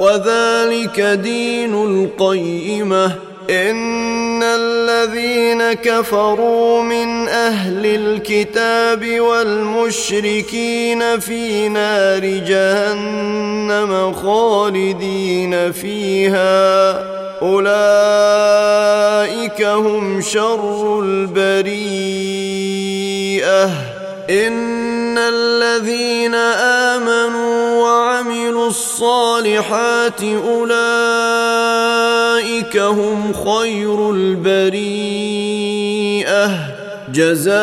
وذلك دين القيمة. إن الذين كفروا من أهل الكتاب والمشركين في نار جهنم خالدين فيها. أولئك هم شر البريئة. إن الذين آمنوا الصالحات أولئك هم خير البريئة. جزاؤهم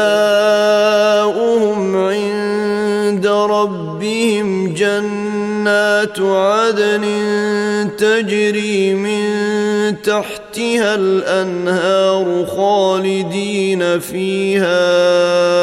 عند ربهم جنات عدن تجري من تحتها الأنهار خالدين فيها